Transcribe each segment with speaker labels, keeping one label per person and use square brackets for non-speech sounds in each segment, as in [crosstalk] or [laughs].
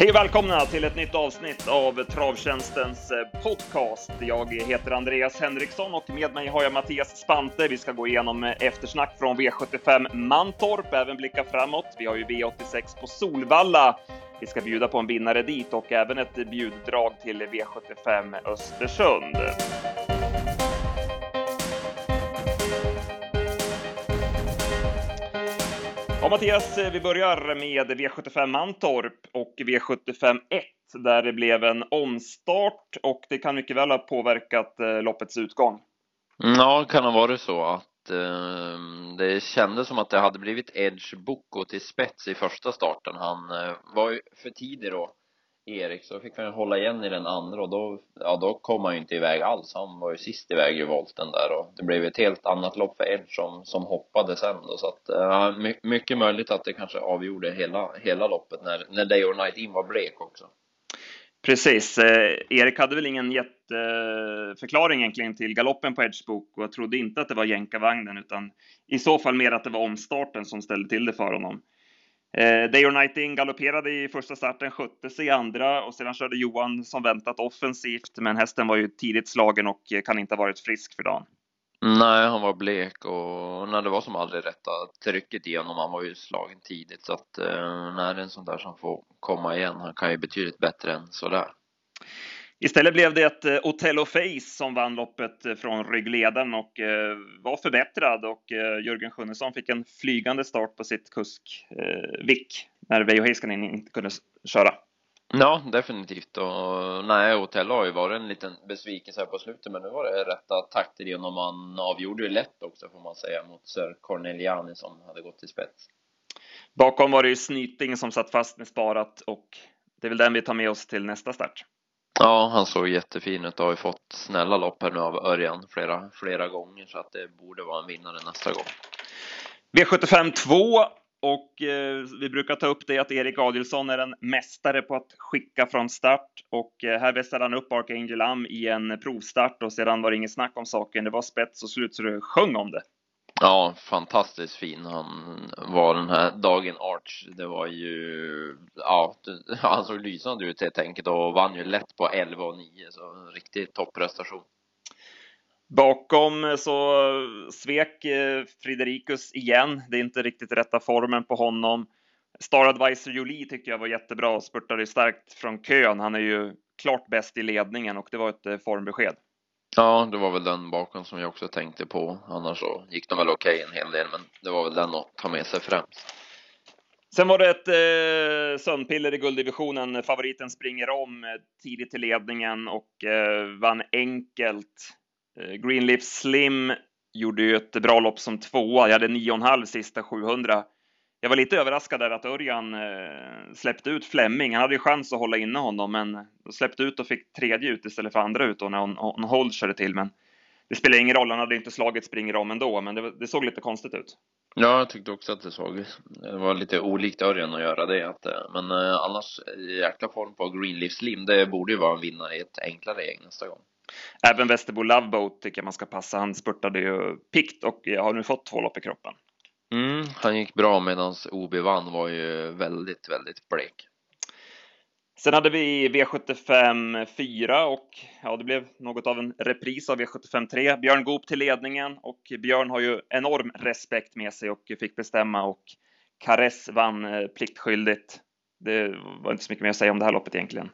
Speaker 1: Hej och välkomna till ett nytt avsnitt av Travtjänstens eh, podcast. Jag heter Andreas Henriksson och med mig har jag Mattias Spante. Vi ska gå igenom eh, eftersnack från V75 Mantorp, även blicka framåt. Vi har ju V86 på Solvalla. Vi ska bjuda på en vinnare dit och även ett bjuddrag till V75 Östersund. Ja, Mattias, eh, vi börjar med V75 Mantorp och V75 1 där det blev en omstart och det kan mycket väl ha påverkat eh, loppets utgång.
Speaker 2: Mm, ja, kan ha varit så att eh, det kändes som att det hade blivit Edge Boko till spets i första starten. Han eh, var ju för tidig då Erik så fick han hålla igen i den andra och då, ja då kom han ju inte iväg alls. Han var ju sist iväg i volten där och det blev ett helt annat lopp för Edge som, som hoppade sen då så att eh, ja, mycket möjligt att det kanske avgjorde hela, hela loppet när, när Day or Night In var blek också.
Speaker 1: Precis. Eh, Erik hade väl ingen jätteförklaring egentligen till galoppen på Edge Book och jag trodde inte att det var jänkarvagnen utan i så fall mer att det var omstarten som ställde till det för honom. Eh, Day or Nighting galopperade i första starten, skötte sig i andra och sedan körde Johan som väntat offensivt. Men hästen var ju tidigt slagen och kan inte ha varit frisk för dagen.
Speaker 2: Nej, han var blek och när det var som aldrig rätta trycket i honom. Han var ju slagen tidigt så att eh, när det är en sån där som får komma igen, han kan ju betydligt bättre än sådär.
Speaker 1: Istället blev det ett eh, Otello Face som vann loppet eh, från ryggledaren och eh, var förbättrad och Jörgen Sjunnesson fick en flygande start på sitt kusk Vick när Veijo Heiskanen inte kunde köra.
Speaker 2: Ja, definitivt. Och nej, Otello har ju varit en liten besvikelse här på slutet, men nu var det rätta takter igenom. Man avgjorde ju lätt också får man säga mot Sir Corneliani som hade gått till spets.
Speaker 1: Bakom var det ju Snyting som satt fast med sparat och det är väl den vi tar med oss till nästa start.
Speaker 2: Ja, han såg jättefin ut och har ju fått snälla lopp här nu av Örjan flera, flera gånger så att det borde vara en vinnare nästa gång.
Speaker 1: V75 2 och eh, vi brukar ta upp det att Erik Adielsson är en mästare på att skicka från start och eh, här vässade han upp Archangel Am i en provstart och sedan var det inget snack om saken. Det var spets och slut så det sjöng om det.
Speaker 2: Ja, fantastiskt fin han var den här dagen Arch. Det var ju, ja, han såg lysande ut helt enkelt och vann ju lätt på 11 och 9, så en riktig topprestation.
Speaker 1: Bakom så svek eh, Friderikus igen. Det är inte riktigt rätta formen på honom. Star Advisor Jolie tycker jag var jättebra och spurtade starkt från kön. Han är ju klart bäst i ledningen och det var ett eh, formbesked.
Speaker 2: Ja, det var väl den bakom som jag också tänkte på. Annars så gick de väl okej okay en hel del, men det var väl den att ta med sig främst.
Speaker 1: Sen var det ett eh, sömnpiller i gulddivisionen. Favoriten springer om eh, tidigt till ledningen och eh, vann enkelt. Eh, Greenleaf Slim gjorde ju ett bra lopp som tvåa. Jag hade 9,5 sista 700 jag var lite överraskad där att Örjan eh, släppte ut Flemming. Han hade ju chans att hålla inne honom, men släppte ut och fick tredje ut istället för andra ut då när hon, hon Hold körde till. Men det spelar ingen roll, han hade inte slagit springer om ändå, men det, det, såg lite konstigt ut.
Speaker 2: Ja, jag tyckte också att det såg, det var lite olikt Örjan att göra det. Att, eh, men eh, annars, jäkla form på Greenleaf Slim, det borde ju vara en vinnare i ett enklare gäng nästa gång.
Speaker 1: Även Västerbo Loveboat tycker jag man ska passa. Han spurtade ju pikt och har nu fått två lopp i kroppen.
Speaker 2: Mm, han gick bra medan OB vann var ju väldigt, väldigt blek.
Speaker 1: Sen hade vi V75 4 och ja, det blev något av en repris av V75 3. Björn Goop till ledningen och Björn har ju enorm respekt med sig och fick bestämma och Caress vann eh, pliktskyldigt. Det var inte så mycket mer att säga om det här loppet egentligen.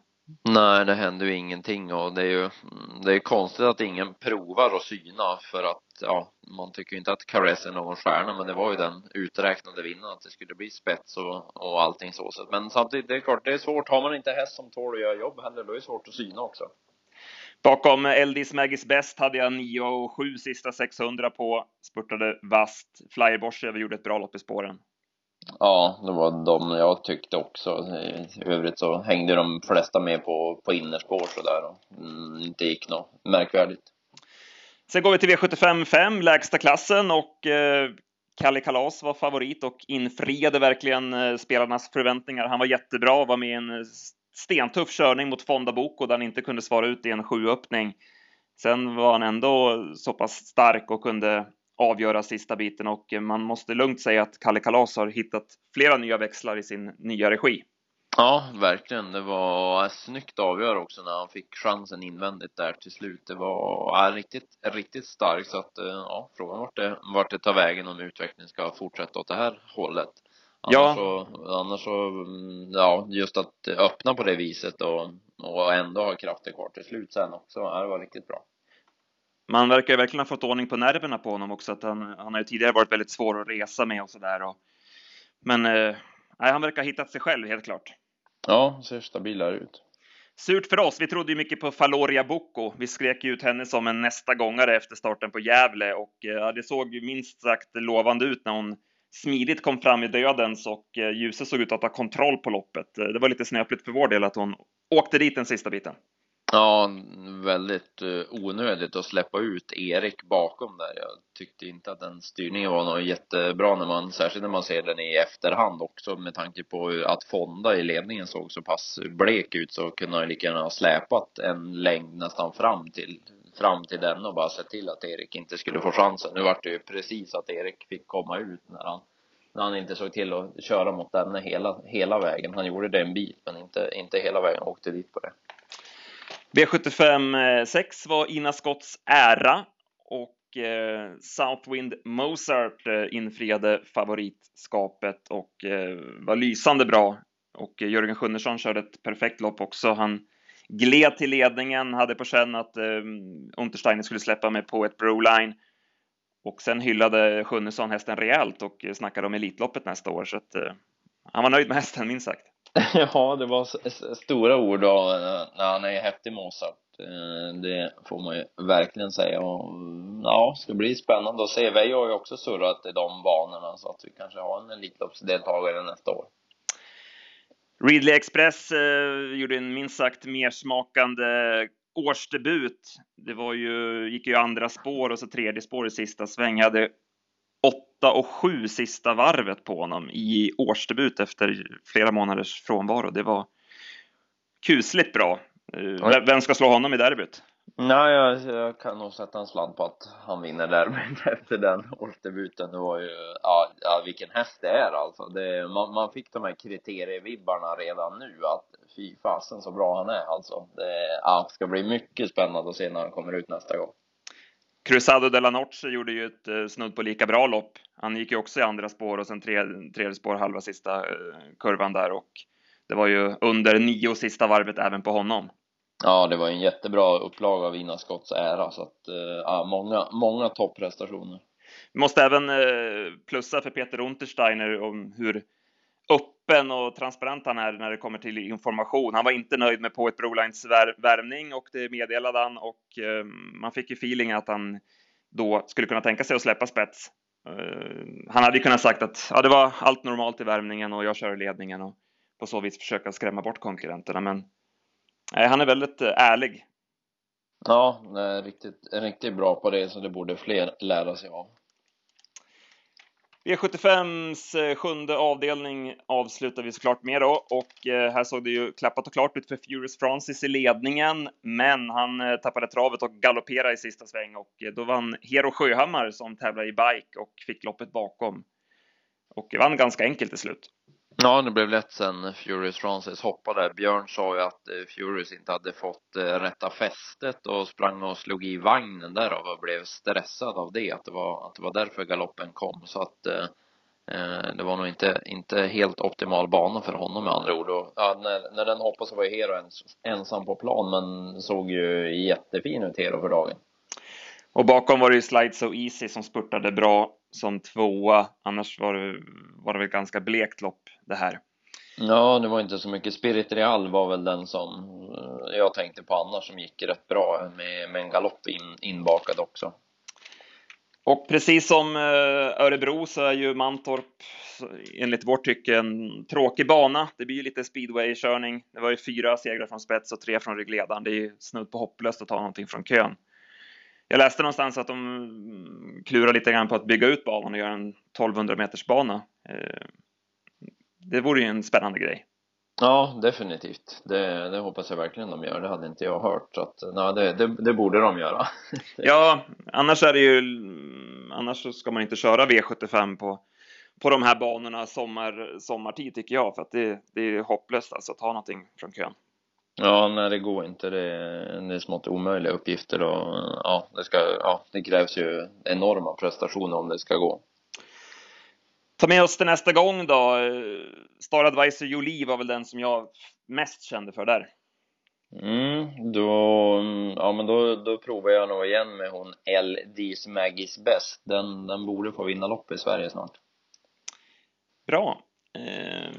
Speaker 2: Nej, det händer ju ingenting och det är ju mm, det är konstigt att ingen provar att syna för att ja, man tycker inte att Caress är någon stjärna men det var ju den uträknade vinnaren att det skulle bli spets och, och allting så. Men samtidigt, det är klart, det är svårt. Har man inte häst som tål att göra jobb heller, då är det svårt att syna också.
Speaker 1: Bakom Eldis Maggis Best hade jag 9 och 7 sista 600 på. Spurtade vast. Flyer Borsev gjorde ett bra lopp i spåren.
Speaker 2: Ja, det var de jag tyckte också. I övrigt så hängde de flesta med på, på innerspår sådär och mm, inte gick något märkvärdigt.
Speaker 1: Sen går vi till V75 5, lägsta klassen och eh, Kalle Kalas var favorit och infriade verkligen eh, spelarnas förväntningar. Han var jättebra, var med i en eh, stentuff körning mot Fonda Boko där han inte kunde svara ut i en sjuöppning. Sen var han ändå så pass stark och kunde avgöra sista biten och man måste lugnt säga att Kalle Kalas har hittat flera nya växlar i sin nya regi.
Speaker 2: Ja, verkligen. Det var snyggt avgör också när han fick chansen invändigt där till slut. Det var ja, riktigt, riktigt starkt så att ja, frågan vart det, vart det tar vägen om utvecklingen ska fortsätta åt det här hållet. Annars ja. så, annars så, mm, ja, just att öppna på det viset och, och ändå ha krafter kvar till slut sen också, ja, det var riktigt bra.
Speaker 1: Man verkar ju verkligen ha fått ordning på nerverna på honom också, att han, han har ju tidigare varit väldigt svår att resa med och sådär. Men eh, han verkar ha hittat sig själv helt klart.
Speaker 2: Ja, ser stabilare ut.
Speaker 1: Surt för oss. Vi trodde ju mycket på Faloria Bocco. Vi skrek ut henne som en nästa gångare efter starten på Gävle och eh, det såg ju minst sagt lovande ut när hon smidigt kom fram i dödens och eh, Ljuse såg ut att ha kontroll på loppet. Eh, det var lite snöpligt för vår del att hon åkte dit den sista biten.
Speaker 2: Ja, väldigt eh, onödigt att släppa ut Erik bakom där. Jag tyckte inte att den styrningen var något jättebra när man, särskilt när man ser den i efterhand också med tanke på att Fonda i ledningen såg så pass blek ut så kunde han lika gärna ha släpat en längd nästan fram till fram till den och bara sett till att Erik inte skulle få chansen. Nu var det ju precis att Erik fick komma ut när han när han inte såg till att köra mot den hela, hela vägen. Han gjorde det en bit, men inte, inte hela vägen, åkte dit på det.
Speaker 1: V75 6 eh, var Ina Scotts ära och eh, Southwind Mozart eh, infriade favoritskapet och eh, var lysande bra. Och eh, Jörgen Sjunnesson körde ett perfekt lopp också. Han gled till ledningen, hade på känn att eh, Untersteiner skulle släppa med på ett Broline. Och sen hyllade Sjunnesson hästen rejält och eh, snackade om Elitloppet nästa år, så att han var nöjd med hästen, minst sagt. [laughs]
Speaker 2: Ja, det var stora ord då, eh, när han är häftig Mozart. Eh, det får man ju verkligen säga. Och, mm, ja, det ska bli spännande att se. Vi har ju också surrat i de banorna så att vi kanske har en Elitloppsdeltagare nästa år.
Speaker 1: Ridley Express eh, gjorde en minst sagt mersmakande årsdebut. Det var ju, gick ju andra spår och så tredje spår i sista sväng. Hade åtta och sju sista varvet på honom i årsdebut efter flera månaders frånvaro. Det var kusligt bra. Eh, vem ska slå honom i derbyt?
Speaker 2: Nej, jag, jag kan nog sätta en sladd på att han vinner derbyt [laughs] efter den årsdebuten. Det var ju, ja, ja vilken häst det är alltså. Det, man, man fick de här kriterievibbarna redan nu att fy fasen så bra han är alltså. Det ja, ska bli mycket spännande att se när han kommer ut nästa gång.
Speaker 1: Cruzado de la Noche gjorde ju ett eh, snudd på lika bra lopp. Han gick ju också i andra spår och sen tredje, tredje spår halva sista eh, kurvan där och det var ju under nio sista varvet även på honom.
Speaker 2: Ja, det var en jättebra upplaga av Ina Scotts ära så att eh, ja, många, många topprestationer.
Speaker 1: Vi måste även plussa för Peter Untersteiner om hur öppen och transparent han är när det kommer till information. Han var inte nöjd med Poet Brolines värvning och det meddelade han och eh, man fick ju feeling att han då skulle kunna tänka sig att släppa spets. Eh, han hade ju kunnat sagt att ja, det var allt normalt i värmningen och jag kör ledningen och på så vis försöka skrämma bort konkurrenterna. Men nej, han är väldigt ärlig.
Speaker 2: Ja, riktigt, riktigt bra på det, så det borde fler lära sig av.
Speaker 1: E V75s eh, sjunde avdelning avslutar vi såklart med då. Och eh, här såg det ju klappat och klart ut för Furious Francis i ledningen, men han eh, tappade travet och galopperade i sista sväng. Och då vann Hero Sjöhammar som tävlar i bike och fick loppet bakom. Och vann ganska enkelt till slut.
Speaker 2: Ja, det blev lätt sen Furious Francis hoppade. Björn sa ju att eh, Furious inte hade fått eh, rätta fästet och sprang och slog i vagnen därav och blev stressad av det, att det var, att det var därför galoppen kom. Så att eh, eh det var nog inte, inte helt optimal bana för honom med andra ord. Och, ja, när, när den hoppade så var ju Hero ens, ensam på plan, men såg ju jättefin ut Hero för dagen.
Speaker 1: Och bakom var det ju Slide So Easy som spurtade bra som tvåa. Annars var det, var det väl ganska blekt lopp det här.
Speaker 2: Ja, det var inte så mycket. Spirit Real var väl den som eh, jag tänkte på annars som gick rätt bra med, med en galopp in, inbakad också.
Speaker 1: Och precis som eh, Örebro så är ju Mantorp enligt vårt tycke en tråkig bana. Det blir ju lite speedway-körning. Det var ju fyra segrar från spets och tre från ryggledaren. Det är ju snudd på hopplöst att ta någonting från kön. Jag läste någonstans att de klurar lite grann på att bygga ut banan och göra en 1200 meters bana. Eh, det vore ju en spännande grej.
Speaker 2: Ja, definitivt. Det, det hoppas jag verkligen de gör. Det hade inte jag hört. Så att, nej, det, det, det borde de göra. [laughs]
Speaker 1: ja, annars är det ju... Annars så ska man inte köra V75 på, på de här banorna sommar, sommartid tycker jag, för att det, det är hopplöst alltså att ta någonting från kön.
Speaker 2: Ja, nej det går inte. Det är, det är smått omöjliga uppgifter och ja, det ska, ja, det krävs ju enorma prestationer om det ska gå.
Speaker 1: Ta med oss till nästa gång då. Star Advisor Jolie var väl den som jag mest kände för där.
Speaker 2: Mm, då, ja men då, då provar jag nog igen med hon LD's Maggie's Best. Den, den borde få vinna lopp i Sverige snart.
Speaker 1: Bra. Eh,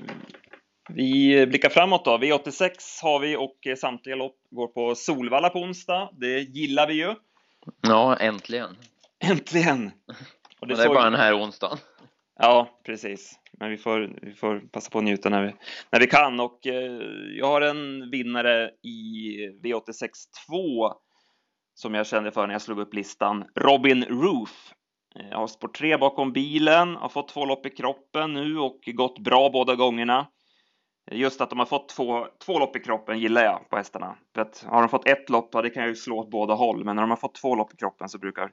Speaker 1: vi blickar framåt då. V86 har vi och samtliga lopp går på Solvalla på onsdag. Det gillar vi ju.
Speaker 2: Ja, äntligen.
Speaker 1: Äntligen! [laughs]
Speaker 2: Och det, det är bara den här onsdagen.
Speaker 1: Ja, precis. Men vi får, vi får passa på att njuta när vi, när vi kan. Och eh, jag har en vinnare i V86 2 som jag kände för när jag slog upp listan. Robin Roof. Jag eh, har spår 3 bakom bilen, har fått två lopp i kroppen nu och gått bra båda gångerna. Just att de har fått två, två lopp i kroppen gillar jag på hästarna. För att har de fått ett lopp, ja, det kan jag ju slå åt båda håll, men när de har fått två lopp i kroppen så brukar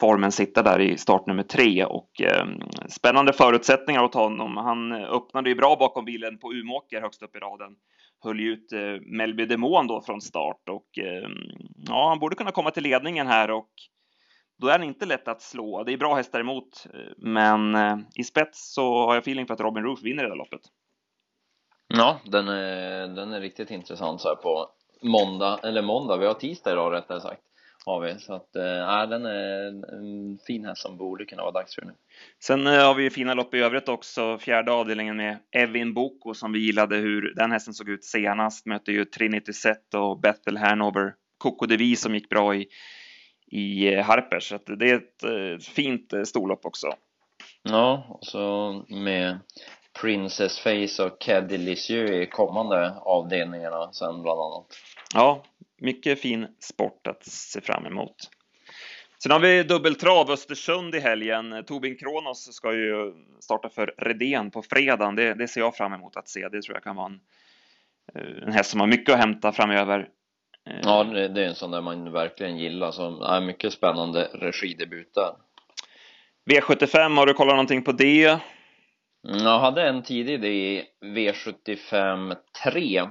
Speaker 1: formen sitta där i start nummer tre och eh, spännande förutsättningar åt honom. Han öppnade ju bra bakom bilen på Umåker högst upp i raden. Höll ju ut eh, Melby Demon då från start och eh, ja, han borde kunna komma till ledningen här och då är han inte lätt att slå. Det är bra hästar emot, eh, men eh, i spets så har jag feeling för att Robin Roof vinner det där loppet.
Speaker 2: Ja, den är, den är riktigt intressant så här på måndag, eller måndag, vi har tisdag idag rättare sagt har vi. Så att, äh, den är en fin häst som borde kunna vara dags för nu.
Speaker 1: Sen äh, har vi ju fina lopp i övrigt också. Fjärde avdelningen med Evin Boko som vi gillade hur den hästen såg ut senast. Möter ju Trinity Set och Bethel Hanover. Coco Devi som gick bra i, i eh, Harpers. Så det är ett äh, fint storlopp också.
Speaker 2: Ja, och så med Princess Face och Caddy Lisieux i kommande avdelningarna sen bland annat.
Speaker 1: Ja, mycket fin sport att se fram emot. Sen har vi dubbeltrav Östersund i helgen. Tobin Kronos ska ju starta för Redén på fredagen. Det, det, ser jag fram emot att se. Det tror jag kan vara en, eh, en häst som har mycket att hämta framöver.
Speaker 2: Eh, ja, det, det är en sån där man verkligen gillar. Som är mycket spännande regidebut där.
Speaker 1: V75, har du kollat någonting på det?
Speaker 2: Mm, jag hade en tidig idé i V75 3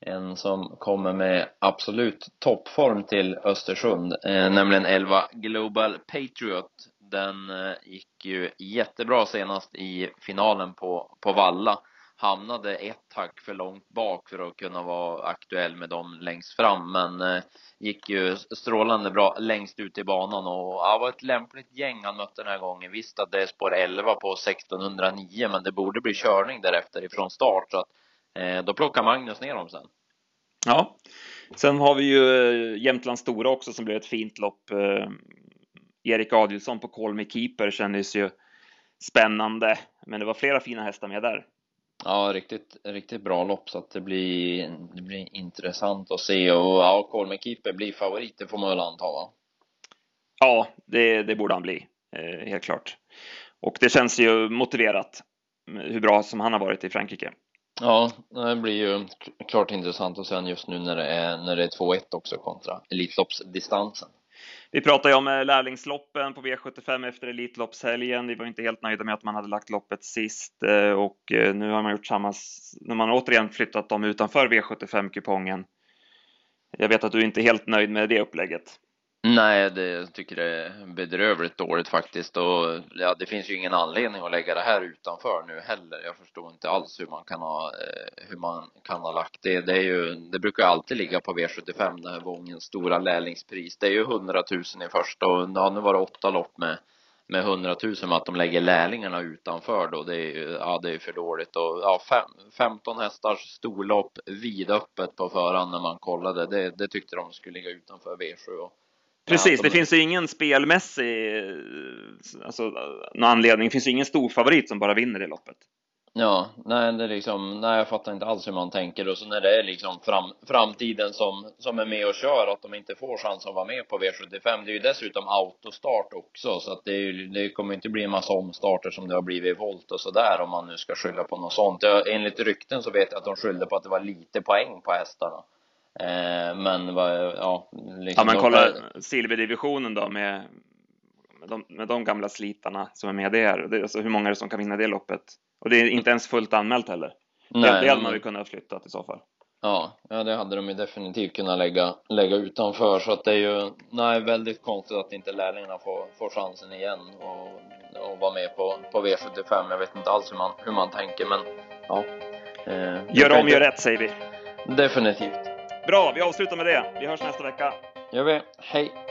Speaker 2: en som kommer med absolut toppform till Östersund, eh, nämligen 11 Global Patriot. Den eh, gick ju jättebra senast i finalen på, på Valla. Hamnade ett hack för långt bak för att kunna vara aktuell med dem längst fram, men eh, gick ju strålande bra längst ut i banan och ja, var ett lämpligt gäng han mötte den här gången. Visst att det är spår 11 på 1609, men det borde bli körning därefter ifrån start så att Eh, då plockar Magnus ner dem sen.
Speaker 1: Ja, sen har vi ju Jämtland Jämtlands Stora också som blev ett fint lopp. Eh, Erik Adielsson på Call Me Keeper kändes ju spännande, men det var flera fina hästar med där.
Speaker 2: Ja, riktigt, riktigt bra lopp så att det blir, det blir intressant att se och ja, Call Me Keeper blir favorit, det får man väl anta va?
Speaker 1: Ja, det, det borde han bli, helt klart. Och det känns ju motiverat hur bra som han har varit i Frankrike.
Speaker 2: Ja, det blir ju klart intressant och sen just nu när det är, när det är 2-1 också kontra Elitloppsdistansen.
Speaker 1: Vi pratade ju om eh, lärlingsloppen på V75 efter Elitloppshelgen. Vi var inte helt nöjda med att man hade lagt loppet sist eh, och eh, nu har man gjort samma, nu har man återigen flyttat dem utanför V75-kupongen. Jag vet att du inte är helt nöjd med det upplägget.
Speaker 2: Nej, det, jag tycker det är bedrövligt dåligt faktiskt och ja, det finns ju ingen anledning att lägga det här utanför nu heller. Jag förstår inte alls hur man kan ha, eh, hur man kan ha lagt det. Det är ju, det brukar ju alltid ligga på V75 den här gången, stora lärlingspris. Det är ju 100 000 i första och ja, nu var det åtta lopp med med 100 000 med att de lägger lärlingarna utanför då. Det är ju, ja, det är för dåligt och ja, fem, 15 hästars storlopp vidöppet på förhand när man kollade. Det, det tyckte de skulle ligga utanför V7 och
Speaker 1: Precis, det finns ju ingen spelmässig alltså, någon anledning. Det finns ju ingen stor favorit som bara vinner i loppet.
Speaker 2: Ja, nej, det är liksom, nej, jag fattar inte alls hur man tänker och så när det är liksom fram, framtiden som, som är med och kör, att de inte får chans att vara med på V75. Det är ju dessutom autostart också, så att det, är det kommer inte bli en massa omstarter som det har blivit i volt och sådär om man nu ska skylla på något sånt. Jag, enligt rykten så vet jag att de skyllde på att det var lite poäng på hästarna. Eh, men vad, ja.
Speaker 1: Liksom ja, men kolla silverdivisionen då med de, med de gamla slitarna som är med där. Det, alltså hur många är det som kan vinna det loppet? Och det är inte ens fullt anmält heller. Nej, det, det hade man ju kunnat flytta i så fall.
Speaker 2: Ja, ja det hade de ju definitivt kunnat lägga, lägga utanför så att det är ju, nej väldigt konstigt att inte lärlingarna får, får chansen igen och, och vara med på, på V75. Jag vet inte alls hur man, hur man tänker men ja.
Speaker 1: Eh, gör om, gör rätt säger vi.
Speaker 2: Definitivt.
Speaker 1: Bra, vi avslutar med det. Vi hörs nästa vecka.
Speaker 2: Gör vi. Hej!